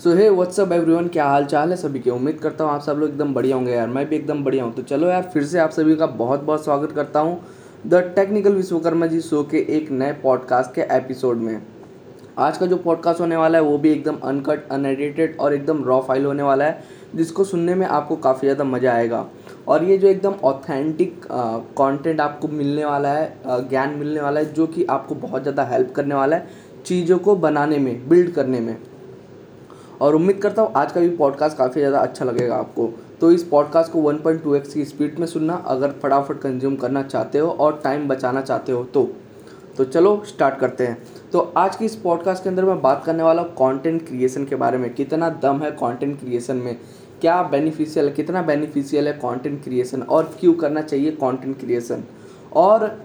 सो hey WhatsApp everyone क्या हाल चाल है सभी के? उम्मीद करता हूँ आप सब लोग एकदम बढ़िया होंगे यार। मैं भी एकदम बढ़िया हूँ। तो चलो यार, फिर से आप सभी का बहुत बहुत स्वागत करता हूँ the technical Vishwakarma ji show के एक नए पॉडकास्ट के एपिसोड में। आज का जो पॉडकास्ट होने वाला है, वो भी एकदम अनकट अनएडिटेड और एकदम रॉ फ़ाइल होने वाला है, जिसको सुनने में आपको काफ़ी ज़्यादा मज़ा आएगा। और ये जो एकदम ऑथेंटिक कंटेंट आपको मिलने वाला है ज्ञान मिलने वाला है, जो कि आपको बहुत ज़्यादा हेल्प करने वाला है, चीज़ों को बनाने में बिल्ड करने में। और उम्मीद करता हूँ आज का भी पॉडकास्ट काफ़ी ज़्यादा अच्छा लगेगा आपको। तो इस पॉडकास्ट को 1.2x की स्पीड में सुनना, अगर फटाफट कंज्यूम करना चाहते हो और टाइम बचाना चाहते हो तो। तो चलो स्टार्ट करते हैं। तो आज की इस पॉडकास्ट के अंदर मैं बात करने वाला हूँ कॉन्टेंट क्रिएशन के बारे में। कितना दम है कॉन्टेंट क्रिएशन में? क्या बेनिफिशियल है कितना बेनिफिशियल है कंटेंट क्रिएशन और क्यों करना चाहिए कंटेंट क्रिएशन और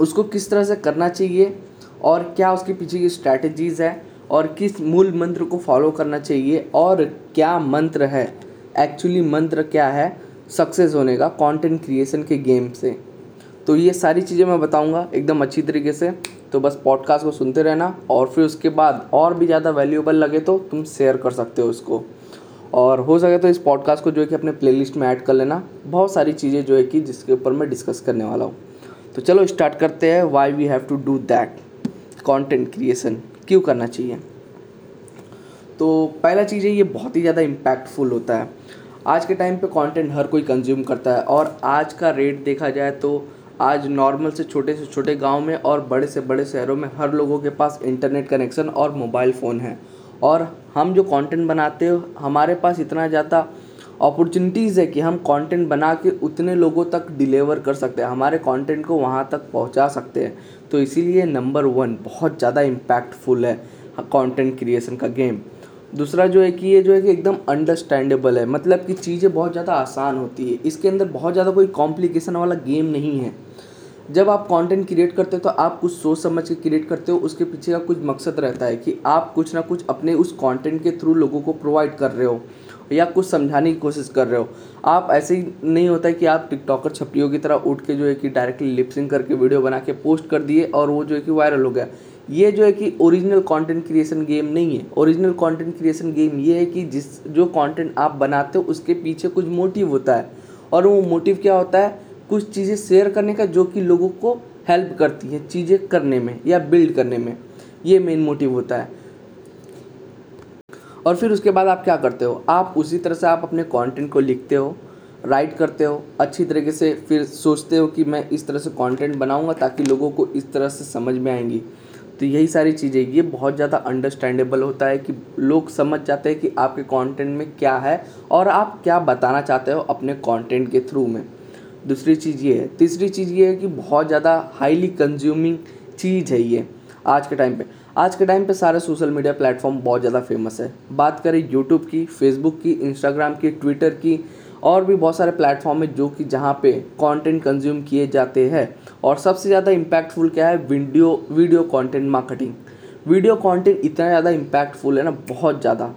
उसको किस तरह से करना चाहिए और क्या उसके पीछे की स्ट्रैटेजीज़ है? और किस मूल मंत्र को फॉलो करना चाहिए और क्या मंत्र है? एक्चुअली मंत्र क्या है? सक्सेस होने का कंटेंट क्रिएशन के गेम से। तो ये सारी चीज़ें मैं बताऊँगा एकदम अच्छी तरीके से। तो बस पॉडकास्ट को सुनते रहना और फिर उसके बाद और भी ज़्यादा वैल्यूएबल लगे तो तुम शेयर कर सकते हो उसको और हो सके तो इस पॉडकास्ट को जो है कि अपने प्लेलिस्ट में ऐड कर लेना। बहुत सारी चीज़ें जो है कि जिसके ऊपर मैं डिस्कस करने वाला हूँ। तो चलो स्टार्ट करते हैं why we have to do that content creation क्यों करना चाहिए? तो पहला चीज़ है, ये बहुत ही ज़्यादा इम्पैक्टफुल होता है। आज के टाइम पे कंटेंट हर कोई कंज्यूम करता है और आज का रेट देखा जाए तो आज नॉर्मल से छोटे से छोटे गाँव में और बड़े से बड़े शहरों में हर लोगों के पास इंटरनेट कनेक्शन और मोबाइल फ़ोन है। और हम जो कंटेंट बनाते हो, हमारे पास इतना ज़्यादा अपॉर्चुनिटीज़ है कि हम कंटेंट बना के उतने लोगों तक डिलीवर कर सकते हैं, हमारे कंटेंट को वहाँ तक पहुँचा सकते हैं। तो इसीलिए नंबर वन बहुत ज़्यादा इम्पैक्टफुल है कंटेंट क्रिएशन का गेम दूसरा जो है कि ये जो है कि एकदम अंडरस्टैंडेबल है मतलब कि चीज़ें बहुत ज़्यादा आसान होती है। इसके अंदर बहुत ज़्यादा कोई कॉम्प्लिकेशन वाला गेम नहीं है। जब आप कंटेंट क्रिएट करते हो तो आप कुछ सोच समझ के क्रिएट करते हो, उसके पीछे का कुछ मकसद रहता है कि आप कुछ ना कुछ अपने उस कंटेंट के थ्रू लोगों को प्रोवाइड कर रहे हो। या कुछ समझाने की कोशिश कर रहे हो। आप ऐसे ही नहीं होता है कि आप टिकटॉकर छपड़ियों की तरह उठ के जो है कि डायरेक्टली लिपसिंग करके वीडियो बना के पोस्ट कर दिए और वो जो है कि वायरल हो गया। ये जो है कि ओरिजिनल कंटेंट क्रिएशन गेम नहीं है। ओरिजिनल कंटेंट क्रिएशन गेम ये है कि जिस, जो कंटेंट आप बनाते हो, उसके पीछे कुछ मोटिव होता है। और वो मोटिव क्या होता है? कुछ चीज़ें शेयर करने का जो कि लोगों को हेल्प करती है चीज़ें करने में या बिल्ड करने में। ये मेन मोटिव होता है। और फिर उसके बाद आप क्या करते हो? आप उसी तरह से आप अपने कंटेंट को लिखते हो राइट करते हो, अच्छी तरीके से फिर सोचते हो कि मैं इस तरह से कंटेंट बनाऊँगा ताकि लोगों को इस तरह से समझ में आएँगी। तो यही सारी चीज़ें, ये बहुत ज़्यादा अंडरस्टैंडेबल होता है कि लोग समझ जाते हैं कि आपके कंटेंट में क्या है और आप क्या बताना चाहते हो अपने कंटेंट के थ्रू में। दूसरी चीज़ ये है, तीसरी चीज़ ये है कि बहुत ज़्यादा हाईली कंज्यूमिंग चीज़ है ये आज के टाइम पे। आज के टाइम पे सारे सोशल मीडिया प्लेटफॉर्म बहुत ज़्यादा फ़ेमस है। बात करें यूट्यूब की फेसबुक की इंस्टाग्राम की ट्विटर की और भी बहुत सारे प्लेटफॉर्म है जो कि जहाँ पे कंटेंट कंज्यूम किए जाते हैं। और सबसे ज़्यादा इम्पैक्टफुल क्या है? Video video content marketing video content इतना ज़्यादा इम्पैक्टफुल है ना, बहुत ज़्यादा।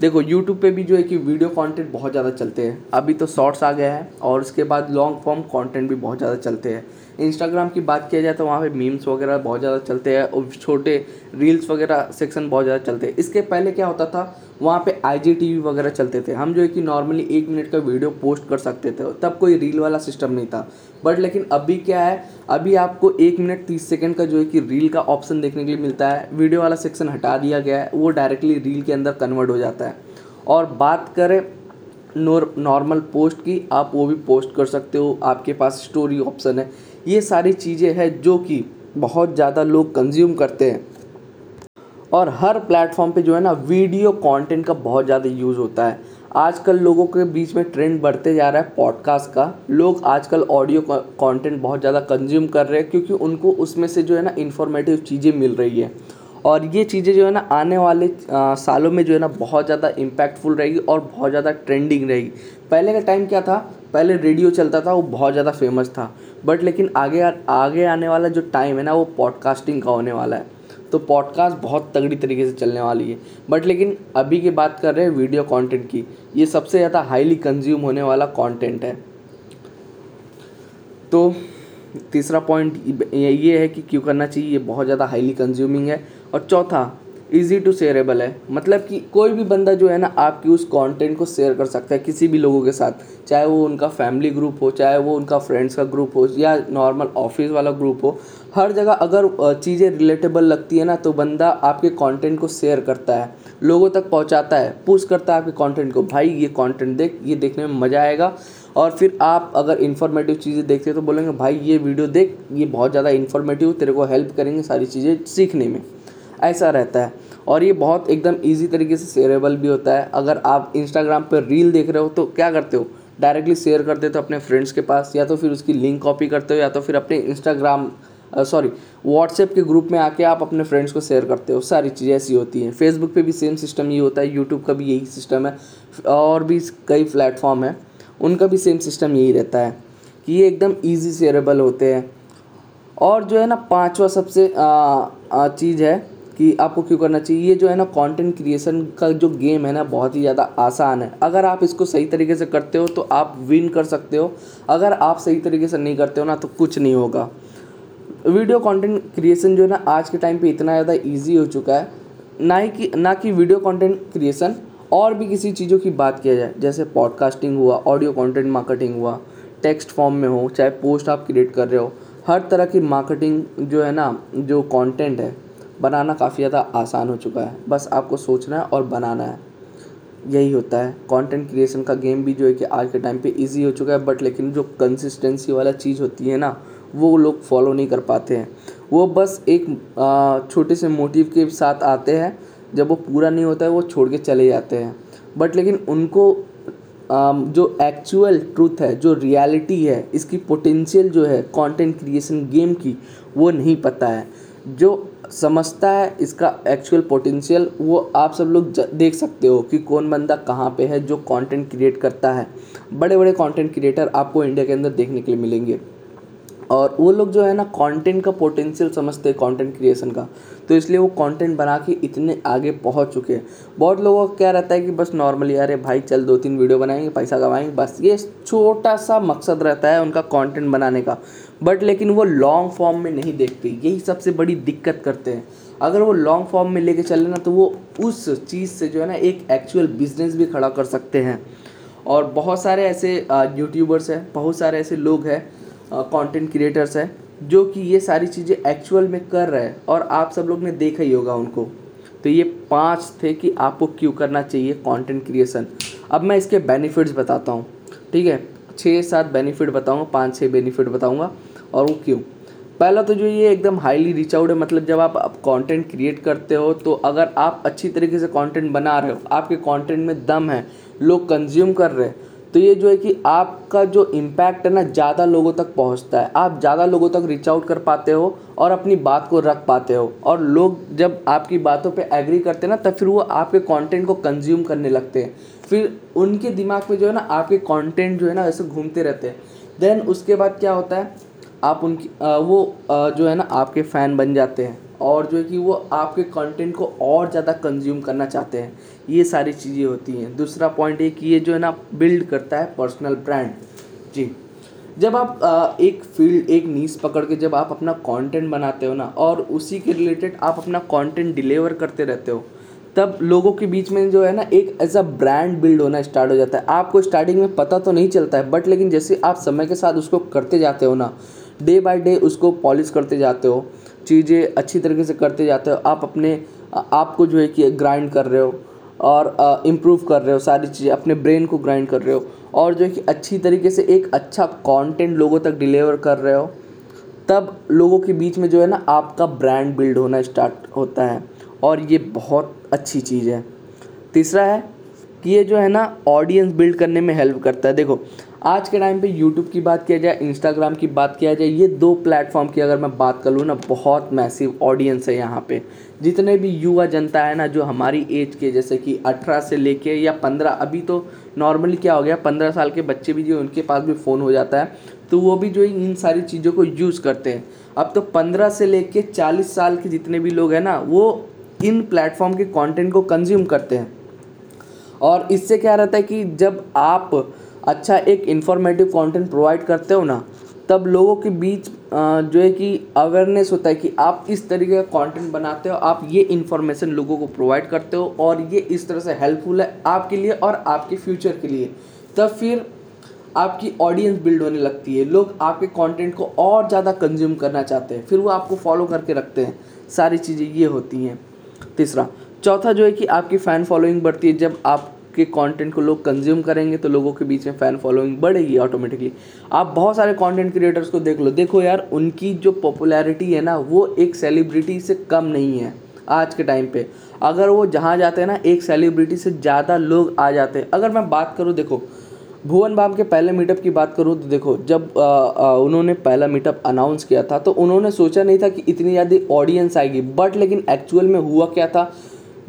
देखो यूट्यूब पे भी जो है कि वीडियो कंटेंट बहुत ज़्यादा चलते हैं। अभी तो शॉर्ट्स आ गया है और उसके बाद लॉन्ग फॉर्म कंटेंट भी बहुत ज़्यादा चलते हैं। इंस्टाग्राम की बात किया जाए तो वहाँ पे मीम्स वगैरह बहुत ज़्यादा चलते हैं और छोटे रील्स वगैरह सेक्शन बहुत ज़्यादा चलते हैं। इसके पहले क्या होता था, वहाँ पे आईजीटीवी वगैरह चलते थे। हम जो है कि नॉर्मली एक मिनट का वीडियो पोस्ट कर सकते थे, तब कोई रील वाला सिस्टम नहीं था। बट लेकिन अभी क्या है, अभी आपको एक मिनट तीस सेकेंड का जो है कि रील का ऑप्शन देखने के लिए मिलता है। वीडियो वाला सेक्शन हटा दिया गया है, वो डायरेक्टली रील के अंदर कन्वर्ट हो जाता है। और बात करें नॉर्मल पोस्ट की, आप वो भी पोस्ट कर सकते हो। आपके पास स्टोरी ऑप्शन है। ये सारी चीज़ें हैं जो कि बहुत ज़्यादा लोग कंज्यूम करते हैं। और हर प्लेटफॉर्म पे जो है ना वीडियो कंटेंट का बहुत ज़्यादा यूज़ होता है। आजकल लोगों के बीच में ट्रेंड बढ़ते जा रहा है पॉडकास्ट का। लोग आजकल ऑडियो कंटेंट बहुत ज़्यादा कंज्यूम कर रहे हैं क्योंकि उनको उसमें से जो है ना इन्फॉर्मेटिव चीज़ें मिल रही है। और ये चीज़ें जो है ना आने वाले आ, सालों में जो है ना बहुत ज़्यादा इम्पैक्टफुल रहेगी और बहुत ज़्यादा ट्रेंडिंग रहेगी। पहले का टाइम क्या था? पहले रेडियो चलता था वो बहुत ज़्यादा फ़ेमस था। बट लेकिन आगे आगे आने वाला जो टाइम है ना, वो पॉडकास्टिंग का होने वाला है। तो पॉडकास्ट बहुत तगड़ी तरीके से चलने वाली है। बट लेकिन अभी की बात कर रहे हैं वीडियो कंटेंट की, ये सबसे ज़्यादा हाईली कंज्यूम होने वाला कंटेंट है। तो तीसरा पॉइंट ये है कि क्यों करना चाहिए, ये बहुत ज़्यादा हाईली कंज्यूमिंग है। और चौथा ईजी टू शेयरेबल है। मतलब कि कोई भी बंदा जो है ना, आपकी उस कंटेंट को शेयर कर सकता है किसी भी लोगों के साथ। चाहे वो उनका फैमिली ग्रुप हो, चाहे वो उनका फ्रेंड्स का ग्रुप हो, या नॉर्मल ऑफ़िस वाला ग्रुप हो, हर जगह अगर चीज़ें रिलेटेबल लगती है ना तो बंदा आपके कंटेंट को शेयर करता है। लोगों तक पहुंचाता है पुश करता है आपके कंटेंट को, भाई, ये कंटेंट देख, ये देखने में मज़ा आएगा। और फिर आप अगर इन्फॉर्मेटिव चीज़ें देखते हो तो बोलेंगे, भाई, ये वीडियो देख, ये बहुत ज़्यादा इन्फॉर्मेटिव तेरे को हेल्प करेंगे सारी चीज़ें सीखने में। ऐसा रहता है। और ये बहुत एकदम ईजी तरीके से शेयरेबल भी होता है। अगर आप इंस्टाग्राम पर रील देख रहे हो तो क्या करते हो? डायरेक्टली शेयर करते हो अपने फ्रेंड्स के पास या तो फिर उसकी लिंक कॉपी करते हो या तो फिर अपने इंस्टाग्राम सॉरी व्हाट्सएप के ग्रुप में आके आप अपने फ्रेंड्स को शेयर करते हो। सारी चीज़ें ऐसी होती हैं। फेसबुक पे भी सेम सिस्टम ये होता है। यूट्यूब का भी यही सिस्टम है। और भी कई प्लेटफॉर्म है। उनका भी सेम सिस्टम यही रहता है कि ये एकदम ईजी शेयरेबल होते हैं। और जो है ना, पाँचवा सबसे चीज़ है कि आपको क्यों करना चाहिए? ये जो है ना कंटेंट क्रिएशन का जो गेम है ना, बहुत ही ज़्यादा आसान है। अगर आप इसको सही तरीके से करते हो तो आप विन कर सकते हो। अगर आप सही तरीके से नहीं करते हो ना तो कुछ नहीं होगा। वीडियो कंटेंट क्रिएशन जो है ना, आज के टाइम पे इतना ज़्यादा इजी हो चुका है। ना ही कि, ना कि वीडियो कंटेंट क्रिएशन और भी किसी चीज़ों की बात किया जाए। जैसे पॉडकास्टिंग हुआ ऑडियो कंटेंट मार्केटिंग हुआ टेक्स्ट फॉर्म में हो, चाहे पोस्ट आप क्रिएट कर रहे हो, हर तरह की मार्केटिंग जो है ना, जो कंटेंट है बनाना काफ़ी ज़्यादा आसान हो चुका है। बस आपको सोचना है और बनाना है। यही होता है। कंटेंट क्रिएशन का गेम भी जो है कि आज के टाइम पे इजी हो चुका है बट लेकिन जो कंसिस्टेंसी वाला चीज़ होती है ना, वो लोग फॉलो नहीं कर पाते हैं। वो बस एक छोटे से मोटिव के साथ आते हैं। जब वो पूरा नहीं होता है, वो छोड़ के चले जाते हैं। बट लेकिन उनको जो एक्चुअल ट्रूथ है, जो रियलिटी है, इसकी पोटेंशियल जो है कंटेंट क्रिएशन गेम की, वो नहीं पता है। जो समझता है इसका एक्चुअल पोटेंशियल वो आप सब लोग देख सकते हो कि कौन बंदा कहाँ पे है, जो कंटेंट क्रिएट करता है। बड़े बड़े कंटेंट क्रिएटर आपको इंडिया के अंदर देखने के लिए मिलेंगे। और वो लोग जो है ना कंटेंट का पोटेंशियल समझते हैं कंटेंट क्रिएशन का। तो इसलिए वो कंटेंट बना के इतने आगे पहुँच चुके हैं। बहुत लोगों का क्या रहता है कि बस नॉर्मली अरे भाई चल दो तीन वीडियो बनाएँगे, पैसा कमाएँगे, बस। ये छोटा सा मकसद रहता है उनका कंटेंट बनाने का। बट लेकिन वो लॉन्ग फॉर्म में नहीं देखते। यही सबसे बड़ी दिक्कत करते हैं। अगर वो लॉन्ग फॉर्म में लेके चले ना तो वो उस चीज़ से जो है ना एक एक्चुअल बिज़नेस भी खड़ा कर सकते हैं। और बहुत सारे ऐसे यूट्यूबर्स हैं, बहुत सारे ऐसे लोग हैं कंटेंट क्रिएटर्स हैं, जो कि ये सारी चीज़ें एक्चुअल में कर रहे हैं, और आप सब लोग ने देखा ही होगा उनको। तो ये पाँच थे कि आपको क्यों करना चाहिए कंटेंट क्रिएशन अब मैं इसके बेनिफिट्स बताता हूँ, ठीक है? छः सात बेनिफिट बताऊँगा, पाँच छः बेनिफिट बताऊँगा, और वो क्यों? पहला तो जो ये एकदम हाईली रीच आउट है मतलब जब आप कंटेंट क्रिएट करते हो तो अगर आप अच्छी तरीके से कंटेंट बना रहे हो, आपके कंटेंट में दम है, लोग कंज्यूम कर रहे हैं तो ये जो है कि आपका जो इम्पैक्ट है ना ज़्यादा लोगों तक पहुँचता है। आप ज़्यादा लोगों तक रीच आउट कर पाते हो और अपनी बात को रख पाते हो। और लोग जब आपकी बातों पे एग्री करते हैं ना तब फिर वो आपके कंटेंट को कंज्यूम करने लगते हैं। फिर उनके दिमाग में जो है ना आपके कंटेंट जो है ना ऐसे घूमते रहते हैं। देन उसके बाद क्या होता है आप उनकी आ, वो आ, जो है ना आपके फ़ैन बन जाते हैं। और जो है कि वो आपके कंटेंट को और ज़्यादा कंज्यूम करना चाहते हैं। ये सारी चीज़ें होती हैं। दूसरा पॉइंट ये कि ये जो है ना बिल्ड करता है पर्सनल ब्रांड जी। जब आप एक फ़ील्ड एक नीस पकड़ के जब आप अपना कंटेंट बनाते हो ना, और उसी के रिलेटेड आप अपना कंटेंट डिलीवर करते रहते हो, तब लोगों के बीच में जो है ना, एक एज अ ब्रांड बिल्ड होना स्टार्ट हो जाता है। आपको स्टार्टिंग में पता तो नहीं चलता है बट लेकिन जैसे आप समय के साथ उसको करते जाते हो ना डे बाय डे उसको पॉलिश करते जाते हो, चीज़ें अच्छी तरीके से करते जाते हो, आप अपने आपको जो है कि ग्राइंड कर रहे हो और इम्प्रूव कर रहे हो, सारी चीज़ें, अपने ब्रेन को ग्राइंड कर रहे हो और जो कि अच्छी तरीके से एक अच्छा कंटेंट लोगों तक डिलीवर कर रहे हो, तब लोगों के बीच में जो है ना आपका ब्रांड बिल्ड होना स्टार्ट होता है और ये बहुत अच्छी चीज़ है। तीसरा है कि ये जो है ना ऑडियंस बिल्ड करने में हेल्प करता है। देखो आज के टाइम पे यूट्यूब की बात किया जाए इंस्टाग्राम की बात किया जाए, ये दो प्लेटफॉर्म की अगर मैं बात कर लूँ ना, बहुत मैसिव ऑडियंस है यहाँ पे। जितने भी युवा जनता है ना, जो हमारी एज के, जैसे कि अठारह से लेके या पंद्रह, अभी तो नॉर्मली क्या हो गया, पंद्रह साल के बच्चे भी जो उनके पास भी फ़ोन हो जाता है तो वो भी जो इन सारी चीज़ों को यूज़ करते हैं। अब तो पंद्रह से लेके चालीस साल के जितने भी लोग हैं ना, वो इन प्लेटफॉर्म के कंटेंट को कंज्यूम करते हैं। और इससे क्या रहता है कि जब आप अच्छा एक इन्फॉर्मेटिव कंटेंट प्रोवाइड करते हो ना, तब लोगों के बीच जो है कि अवेयरनेस होता है कि आप इस तरीके का कंटेंट बनाते हो, आप ये इन्फॉर्मेशन लोगों को प्रोवाइड करते हो और ये इस तरह से हेल्पफुल है आपके लिए और आपके फ्यूचर के लिए। तब फिर आपकी ऑडियंस बिल्ड होने लगती है, लोग आपके कंटेंट को और ज़्यादा कंज्यूम करना चाहते हैं, फिर वो आपको फॉलो करके रखते हैं। सारी चीज़ें ये होती हैं। तीसरा, चौथा जो है कि आपकी फ़ैन फॉलोइंग बढ़ती है, जब आप के कंटेंट को लोग कंज्यूम करेंगे तो लोगों के बीच में फ़ैन फॉलोइंग बढ़ेगी ऑटोमेटिकली आप बहुत सारे कंटेंट क्रिएटर्स को देख लो। देखो यार उनकी जो पॉपुलैरिटी है ना वो एक सेलिब्रिटी से कम नहीं है आज के टाइम पे। अगर वो जहाँ जाते हैं ना एक सेलिब्रिटी से ज़्यादा लोग आ जाते हैं। अगर मैं बात करूँ देखो भुवन बाम के पहले मीटअप की बात करूँ तो देखो जब आ, आ, उन्होंने पहला मीटअप अनाउंस किया था तो उन्होंने सोचा नहीं था कि इतनी ज़्यादा ऑडियंस आएगी। बट लेकिन एक्चुअल में हुआ क्या था?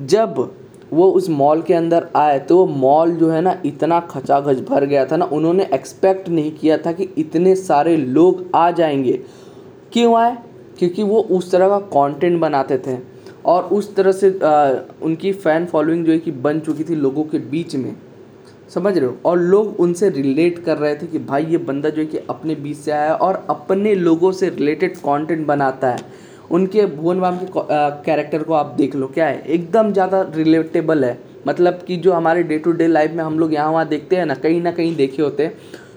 जब वो उस मॉल के अंदर आए तो वो मॉल जो है ना इतना खचाखच भर गया था ना उन्होंने एक्सपेक्ट नहीं किया था कि इतने सारे लोग आ जाएँगे। क्यों आए? क्योंकि वो उस तरह का कंटेंट बनाते थे और उस तरह से आ, उनकी फ़ैन फॉलोइंग जो है कि बन चुकी थी लोगों के बीच में। समझ रहे हो? और लोग उनसे रिलेट कर रहे थे कि भाई ये बंदा जो है कि अपने बीच से आया और अपने लोगों से रिलेटेड कंटेंट बनाता है। उनके भुवन बाम के कैरेक्टर को आप देख लो, क्या है? एकदम ज़्यादा रिलेटेबल है। मतलब कि जो हमारे डे टू डे लाइफ में हम लोग यहाँ वहाँ देखते हैं ना, कहीं ना कहीं देखे होते हैं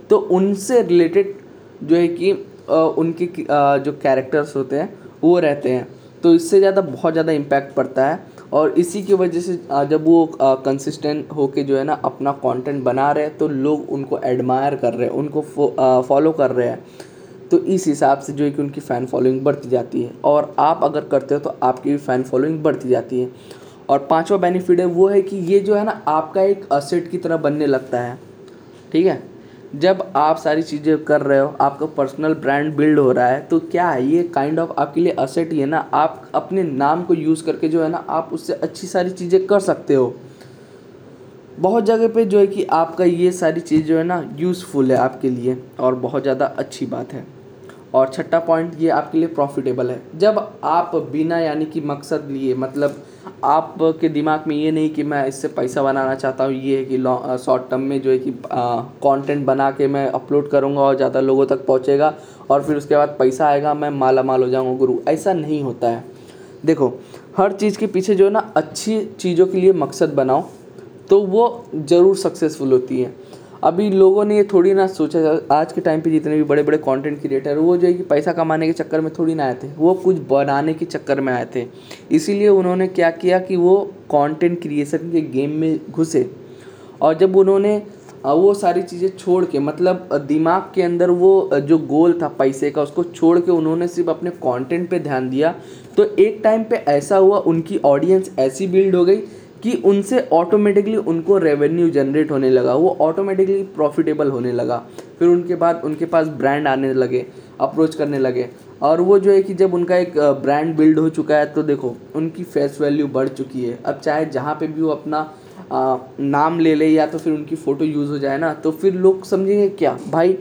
तो उनसे रिलेटेड जो है कि उनके जो कैरेक्टर्स होते हैं, वो रहते हैं। तो इससे ज़्यादा बहुत ज़्यादा इम्पैक्ट पड़ता है और इसी की वजह से जब वो कंसिस्टेंट होके जो है ना, अपना कंटेंट बना रहे हैं तो लोग उनको एडमायर कर रहे हैं, उनको फॉलो कर रहे हैं। तो इस हिसाब से जो है कि उनकी फ़ैन फॉलोइंग बढ़ती जाती है। और आप अगर करते हो तो आपकी भी फ़ैन फॉलोइंग बढ़ती जाती है। और पांचवा बेनिफिट है वो है कि ये जो है ना, आपका एक असेट की तरह बनने लगता है। ठीक है? जब आप सारी चीज़ें कर रहे हो, आपका पर्सनल ब्रांड बिल्ड हो रहा है तो क्या है, ये काइंड ऑफ़ आपके लिए असेट ही है ना। आप अपने नाम को यूज़ करके जो है ना, आप उससे अच्छी सारी चीज़ें कर सकते हो। बहुत जगह पे जो है कि आपका ये सारी चीज़ जो है ना यूज़फुल है आपके लिए। और बहुत ज़्यादा अच्छी बात है। और छठा पॉइंट ये आपके लिए प्रॉफिटेबल है। जब आप बिना यानी कि मकसद लिए मतलब आपके दिमाग में ये नहीं कि मैं इससे पैसा बनाना चाहता हूँ, ये है कि शॉर्ट टर्म में जो है कि कंटेंट बना के मैं अपलोड करूँगा और ज़्यादा लोगों तक पहुँचेगा और फिर उसके बाद पैसा आएगा, मैं माला माल हो जाऊँगा, गुरु। ऐसा नहीं होता है। देखो, हर चीज़ के पीछे जो है ना, अच्छी चीज़ों के लिए मकसद बनाओ तो वो ज़रूर सक्सेसफुल होती है। अभी लोगों ने ये थोड़ी ना सोचा, आज के टाइम पे जितने भी बड़े बड़े कंटेंट क्रिएटर वो जो है कि पैसा कमाने के चक्कर में थोड़ी ना आए थे, वो कुछ बनाने के चक्कर में आए थे। इसीलिए उन्होंने क्या किया कि वो कंटेंट क्रिएशन के गेम में घुसे और जब उन्होंने वो सारी चीज़ें छोड़ के मतलब दिमाग के अंदर वो जो गोल था पैसे का, उसको छोड़ के उन्होंने सिर्फ़ अपने कंटेंट पे ध्यान दिया तो एक टाइम पे ऐसा हुआ, उनकी ऑडियंस ऐसी बिल्ड हो गई कि उनसे ऑटोमेटिकली उनको रेवेन्यू जनरेट होने लगा वो ऑटोमेटिकली प्रॉफिटेबल होने लगा। फिर उनके बाद उनके पास ब्रांड आने लगे अप्रोच करने लगे। और वो जो है कि जब उनका एक ब्रांड बिल्ड हो चुका है तो देखो उनकी फेस वैल्यू बढ़ चुकी है। अब चाहे जहाँ पे भी वो अपना आ, नाम ले ले या तो फिर उनकी फ़ोटो यूज़ हो जाए ना तो फिर लोग समझेंगे क्या? भाई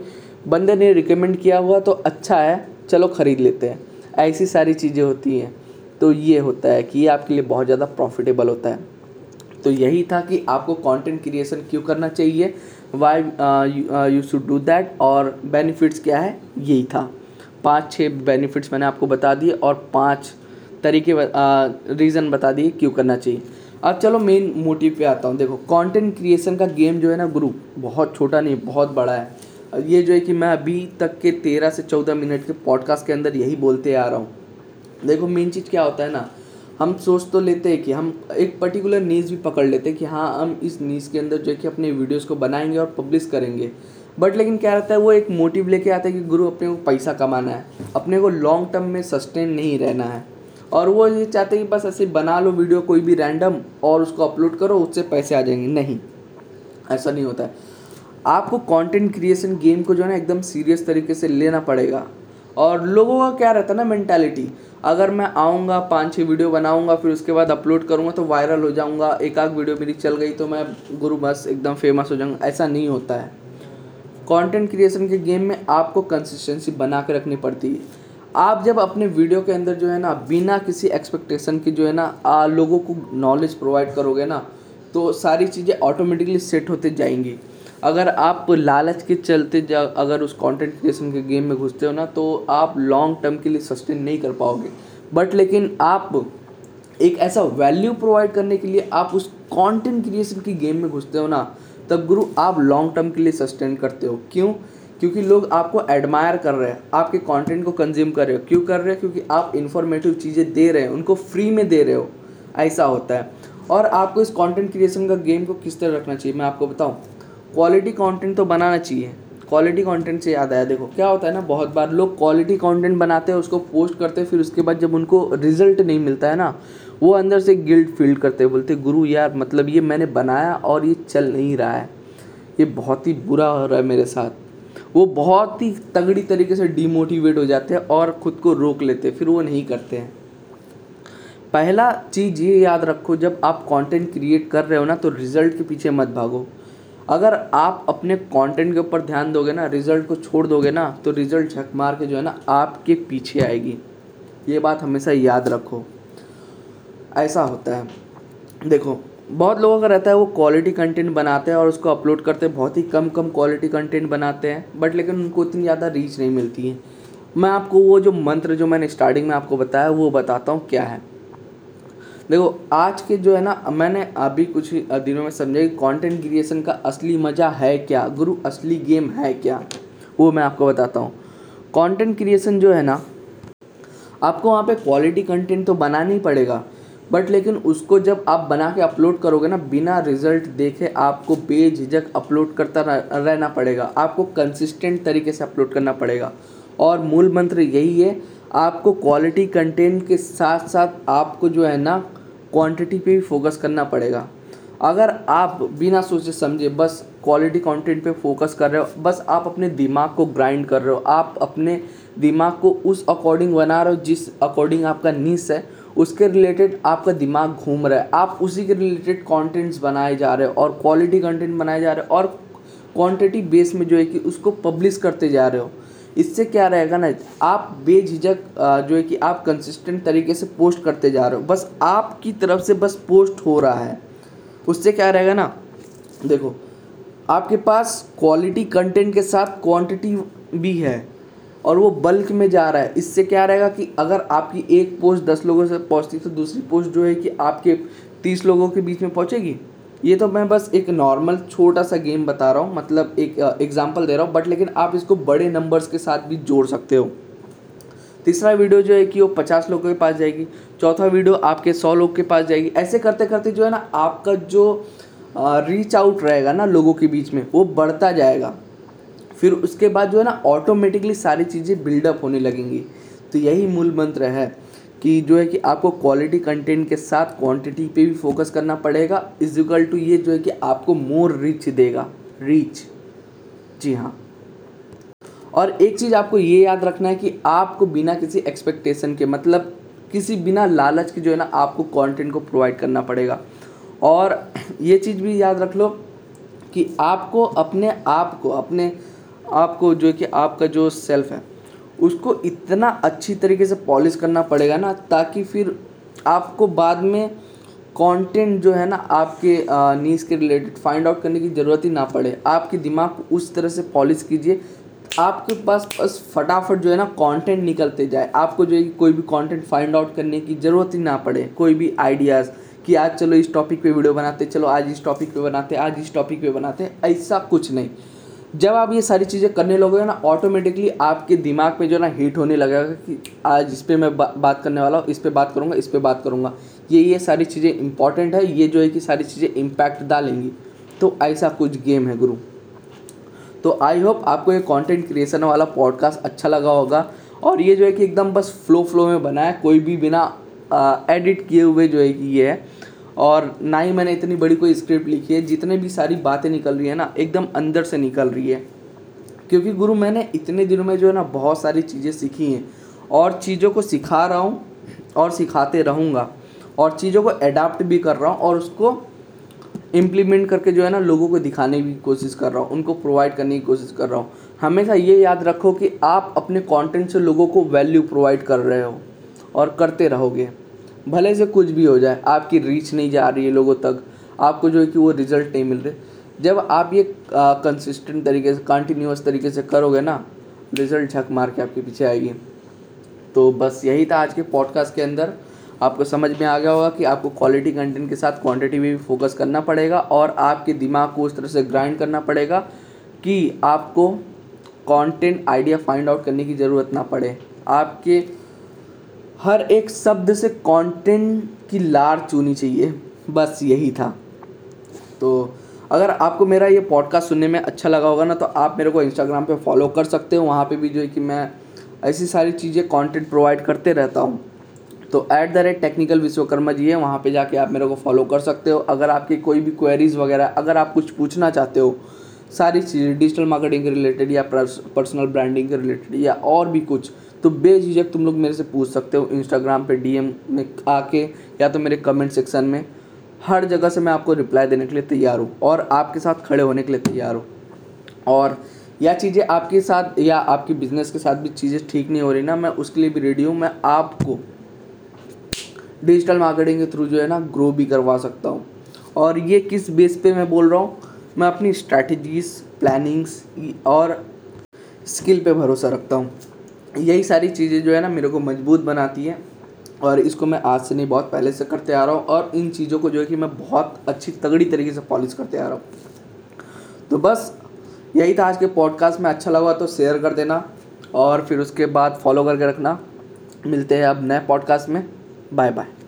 बंदे ने रिकमेंड किया हुआ तो अच्छा है चलो ख़रीद लेते हैं। ऐसी सारी चीज़ें होती हैं। तो ये होता है कि ये आपके लिए बहुत ज़्यादा प्रॉफिटेबल होता है। तो यही था कि आपको कंटेंट क्रिएशन क्यों करना चाहिए? Why you should do that और बेनिफिट्स क्या है? यही था। पाँच छः बेनिफिट्स मैंने आपको बता दिए और पाँच तरीके रीज़न uh, बता दिए क्यों करना चाहिए। अब चलो मेन मोटिव पे आता हूँ। देखो कंटेंट क्रिएशन का गेम जो है ना ग्रुप बहुत छोटा नहीं बहुत बड़ा है। ये जो है कि मैं अभी तक के तेरह से चौदह मिनट के पॉडकास्ट के अंदर यही बोलते आ रहा हूँ। देखो मेन चीज़ क्या होता है ना हम सोच तो लेते हैं कि हम एक पर्टिकुलर नीज भी पकड़ लेते हैं कि हाँ हम इस नीज के अंदर जो है कि अपने वीडियोस को बनाएँगे और पब्लिश करेंगे। बट लेकिन क्या रहता है, वो एक मोटिव लेके आता है कि गुरु अपने को पैसा कमाना है, अपने को लॉन्ग टर्म में सस्टेन नहीं रहना है। और वो ये चाहते हैं कि बस ऐसे बना लो वीडियो कोई भी रैंडम और उसको अपलोड करो, उससे पैसे आ जाएँगे। नहीं, ऐसा नहीं होता है। आपको कंटेंट क्रिएशन गेम को जो है ना, एकदम सीरियस तरीके से लेना पड़ेगा। और लोगों का क्या रहता है ना मैंटेलिटी अगर मैं आऊँगा पाँच छः वीडियो बनाऊँगा फिर उसके बाद अपलोड करूँगा तो वायरल हो जाऊँगा एक आध वीडियो मेरी चल गई तो मैं गुरु बस एकदम फ़ेमस हो जाऊँगा ऐसा नहीं होता है। कंटेंट क्रिएशन के गेम में आपको कंसिस्टेंसी बना के रखनी पड़ती है। आप जब अपने वीडियो के अंदर जो है ना बिना किसी एक्सपेक्टेशन के जो है ना आ, लोगों को नॉलेज प्रोवाइड करोगे ना तो सारी चीज़ें ऑटोमेटिकली सेट होते जाएँगी। अगर आप लालच के चलते अगर उस कंटेंट क्रिएशन के गेम में घुसते हो ना तो आप लॉन्ग टर्म के लिए सस्टेन नहीं कर पाओगे। बट लेकिन आप एक ऐसा वैल्यू प्रोवाइड करने के लिए आप उस कंटेंट क्रिएशन की गेम में घुसते हो ना, तब गुरु आप लॉन्ग टर्म के लिए सस्टेन करते हो। क्यों? क्योंकि लोग आपको एडमायर कर रहे हैं, आपके कंटेंट को कंज्यूम कर रहे हो। क्यों कर रहे हो? क्योंकि आप इन्फॉर्मेटिव चीज़ें दे रहे हैं, उनको फ्री में दे रहे हो। ऐसा होता है। और आपको इस कंटेंट क्रिएशन का गेम को किस तरह रखना चाहिए? मैं आपको बताऊँ। क्वालिटी कंटेंट तो बनाना चाहिए। क्वालिटी कंटेंट से याद आया, देखो, क्या होता है ना, बहुत बार लोग क्वालिटी कंटेंट बनाते हैं, उसको पोस्ट करते हैं, फिर उसके बाद जब उनको रिज़ल्ट नहीं मिलता है ना, वो अंदर से गिल्ट फील करते हैं, बोलते गुरु यार मतलब ये मैंने बनाया और ये चल नहीं रहा है। ये बहुत ही बुरा हो रहा है मेरे साथ। वो बहुत ही तगड़ी तरीके से डीमोटिवेट हो जाते हैं और ख़ुद को रोक लेते फिर वो नहीं करते हैं। पहला चीज़ ये याद रखो, जब आप कंटेंट क्रिएट कर रहे हो ना तो रिज़ल्ट के पीछे मत भागो। अगर आप अपने कंटेंट के ऊपर ध्यान दोगे ना रिज़ल्ट को छोड़ दोगे ना तो रिज़ल्ट झक मार के जो है ना, आपके पीछे आएगी। ये बात हमेशा याद रखो। ऐसा होता है। देखो, बहुत लोगों का रहता है वो क्वालिटी कंटेंट बनाते हैं और उसको अपलोड करते हैं, बहुत ही कम कम क्वालिटी कंटेंट बनाते हैं बट लेकिन उनको इतनी ज़्यादा रीच नहीं मिलती है। मैं आपको वो जो मंत्र जो मैंने स्टार्टिंग में आपको बताया, वो बताता हूँ क्या है। देखो, आज के जो है ना, मैंने अभी कुछ ही दिनों में समझा कि कंटेंट क्रिएशन का असली मज़ा है क्या? गुरु, असली गेम है क्या? वो मैं आपको बताता हूँ। कंटेंट क्रिएशन जो है ना, आपको वहाँ पे क्वालिटी कंटेंट तो बनाना ही पड़ेगा बट लेकिन उसको जब आप बना के अपलोड करोगे ना, बिना रिज़ल्ट देखे आपको बेझिझक अपलोड करता रहना पड़ेगा। आपको कंसिस्टेंट तरीके से अपलोड करना पड़ेगा। और मूल मंत्र यही है, आपको क्वालिटी कंटेंट के साथ साथ आपको जो है ना क्वांटिटी पे भी फोकस करना पड़ेगा। अगर आप बिना सोचे समझे बस क्वालिटी कंटेंट पे फोकस कर रहे हो, बस आप अपने दिमाग को ग्राइंड कर रहे हो, आप अपने दिमाग को उस अकॉर्डिंग बना रहे हो जिस अकॉर्डिंग आपका नीस है, उसके रिलेटेड आपका दिमाग घूम रहा है। आप उसी के रिलेटेड कंटेंट्स बनाए जा रहे हो और क्वालिटी कंटेंट बनाए जा रहे हो और क्वांटिटी बेस में जो है कि उसको पब्लिश करते जा रहे हो। इससे क्या रहेगा ना, आप बेझिझक जो है कि आप कंसिस्टेंट तरीके से पोस्ट करते जा रहे हो। बस आपकी तरफ़ से बस पोस्ट हो रहा है। उससे क्या रहेगा ना, देखो, आपके पास क्वालिटी कंटेंट के साथ क्वांटिटी भी है और वो बल्क में जा रहा है। इससे क्या रहेगा कि अगर आपकी एक पोस्ट दस लोगों से पहुँचती तो दूसरी पोस्ट जो है कि आपके तीस लोगों के बीच में पहुंचेगी। ये तो मैं बस एक नॉर्मल छोटा सा गेम बता रहा हूँ मतलब एक एग्जांपल दे रहा हूँ बट लेकिन आप इसको बड़े नंबर्स के साथ भी जोड़ सकते हो। तीसरा वीडियो जो है कि वो पचास लोगों के पास जाएगी, चौथा वीडियो आपके सौ लोग के पास जाएगी। ऐसे करते करते जो है ना, आपका जो रीच आउट रहेगा ना लोगों के बीच में, वो बढ़ता जाएगा। फिर उसके बाद जो है ना ऑटोमेटिकली सारी चीज़ें बिल्डअप होने लगेंगी। तो यही मूल मंत्र है। कि जो है कि आपको क्वालिटी कंटेंट के साथ क्वांटिटी पे भी फोकस करना पड़ेगा इजिकल टू ये जो है कि आपको मोर रिच देगा। रीच जी हाँ। और एक चीज़ आपको ये याद रखना है कि आपको बिना किसी एक्सपेक्टेशन के मतलब किसी बिना लालच के जो है ना, आपको कंटेंट को प्रोवाइड करना पड़ेगा। और ये चीज़ भी याद रख लो कि आपको अपने आप को, अपने आपको जो है कि आपका जो सेल्फ है उसको इतना अच्छी तरीके से पॉलिश करना पड़ेगा ना, ताकि फिर आपको बाद में कंटेंट जो है ना आपके नीज के रिलेटेड फाइंड आउट करने की ज़रूरत ही ना पड़े। आपके दिमाग को उस तरह से पॉलिश कीजिए, आपके पास बस फटाफट जो है ना कंटेंट निकलते जाए। आपको जो है कोई भी कंटेंट फाइंड आउट करने की ज़रूरत ही ना पड़े, कोई भी आइडियाज़ कि आज चलो इस टॉपिक पे वीडियो बनाते, चलो आज इस टॉपिक पे बनाते, आज इस टॉपिक पे बनाते, ऐसा कुछ नहीं। जब आप ये सारी चीज़ें करने लगोगे ना ऑटोमेटिकली आपके दिमाग में जो ना हीट होने लगेगा कि आज इस पर मैं बा, बात करने वाला हूँ इस पर बात करूँगा इस पर बात करूँगा। ये ये सारी चीज़ें इंपॉर्टेंट है ये जो है कि सारी चीज़ें इम्पैक्ट डालेंगी। तो ऐसा कुछ गेम है गुरु। तो आई होप आपको ये कंटेंट क्रिएशन वाला पॉडकास्ट अच्छा लगा होगा। और ये जो है कि एकदम बस फ्लो फ्लो में बना है कोई भी बिना एडिट किए हुए जो है कि ये है। और ना ही मैंने इतनी बड़ी कोई स्क्रिप्ट लिखी है, जितने भी सारी बातें निकल रही है ना, एकदम अंदर से निकल रही है। क्योंकि गुरु, मैंने इतने दिनों में जो है ना, बहुत सारी चीज़ें सीखी हैं और चीज़ों को सिखा रहा हूँ और सिखाते रहूँगा और चीज़ों को एडाप्ट भी कर रहा हूँ और उसको इम्प्लीमेंट करके जो है ना, लोगों को दिखाने की कोशिश कर रहा हूँ, उनको प्रोवाइड करने की कोशिश कर रहा हूँ। हमेशा ये याद रखो कि आप अपने कंटेंट से लोगों को वैल्यू प्रोवाइड कर रहे हो और करते रहोगे। भले से कुछ भी हो जाए, आपकी रीच नहीं जा रही है लोगों तक, आपको जो है कि वो रिज़ल्ट नहीं मिल रहे। जब आप ये कंसिस्टेंट तरीके से कंटिन्यूस तरीके से करोगे ना रिज़ल्ट झक मार के आपके पीछे आएगी। तो बस यही था आज के पॉडकास्ट के अंदर। आपको समझ में आ गया होगा कि आपको क्वालिटी कंटेंट के साथ क्वांटिटी में भी फोकस करना पड़ेगा और आपके दिमाग को उस तरह से ग्राइंड करना पड़ेगा कि आपको कंटेंट आइडिया फाइंड आउट करने की ज़रूरत ना पड़े। आपके हर एक शब्द से कंटेंट की लार चुनी चाहिए। बस यही था। तो अगर आपको मेरा ये पॉडकास्ट सुनने में अच्छा लगा होगा ना तो आप मेरे को इंस्टाग्राम पे फॉलो कर सकते हो। वहाँ पे भी जो है कि मैं ऐसी सारी चीज़ें कंटेंट प्रोवाइड करते रहता हूँ। तो at the rate technical Vishwakarma ji है, वहाँ पे जाके आप मेरे को फॉलो कर सकते हो। अगर आपकी कोई भी क्वेरीज़ वगैरह, अगर आप कुछ पूछना चाहते हो, सारी चीज़ें डिजिटल मार्केटिंग के रिलेटेड या पर्सनल ब्रांडिंग के रिलेटेड या और भी कुछ तो बेझिझक तुम लोग मेरे से पूछ सकते हो इंस्टाग्राम पे डीएम में आके या तो मेरे कमेंट सेक्शन में। हर जगह से मैं आपको रिप्लाई देने के लिए तैयार हूँ और आपके साथ खड़े होने के लिए तैयार हूँ। और या चीज़ें आपके साथ या आपकी बिज़नेस के साथ भी चीज़ें ठीक नहीं हो रही ना, मैं उसके लिए भी रेडी हूँ। मैं आपको डिजिटल मार्केटिंग के थ्रू जो है ना ग्रो भी करवा सकता हूँ। और ये किस बेस पे मैं बोल रहा हूँ? मैं अपनी स्ट्रैटेजीज प्लानिंग्स और स्किल पे भरोसा रखता हूँ। यही सारी चीज़ें जो है ना मेरे को मज़बूत बनाती है और इसको मैं आज से नहीं, बहुत पहले से करते आ रहा हूँ और इन चीज़ों को जो है कि मैं बहुत अच्छी तगड़ी तरीके से पॉलिश करते आ रहा हूँ। तो बस, यही था आज के पॉडकास्ट में। अच्छा लगा तो शेयर कर देना और फिर उसके बाद फॉलो करके रखना। मिलते हैं अब नए पॉडकास्ट में। Bye bye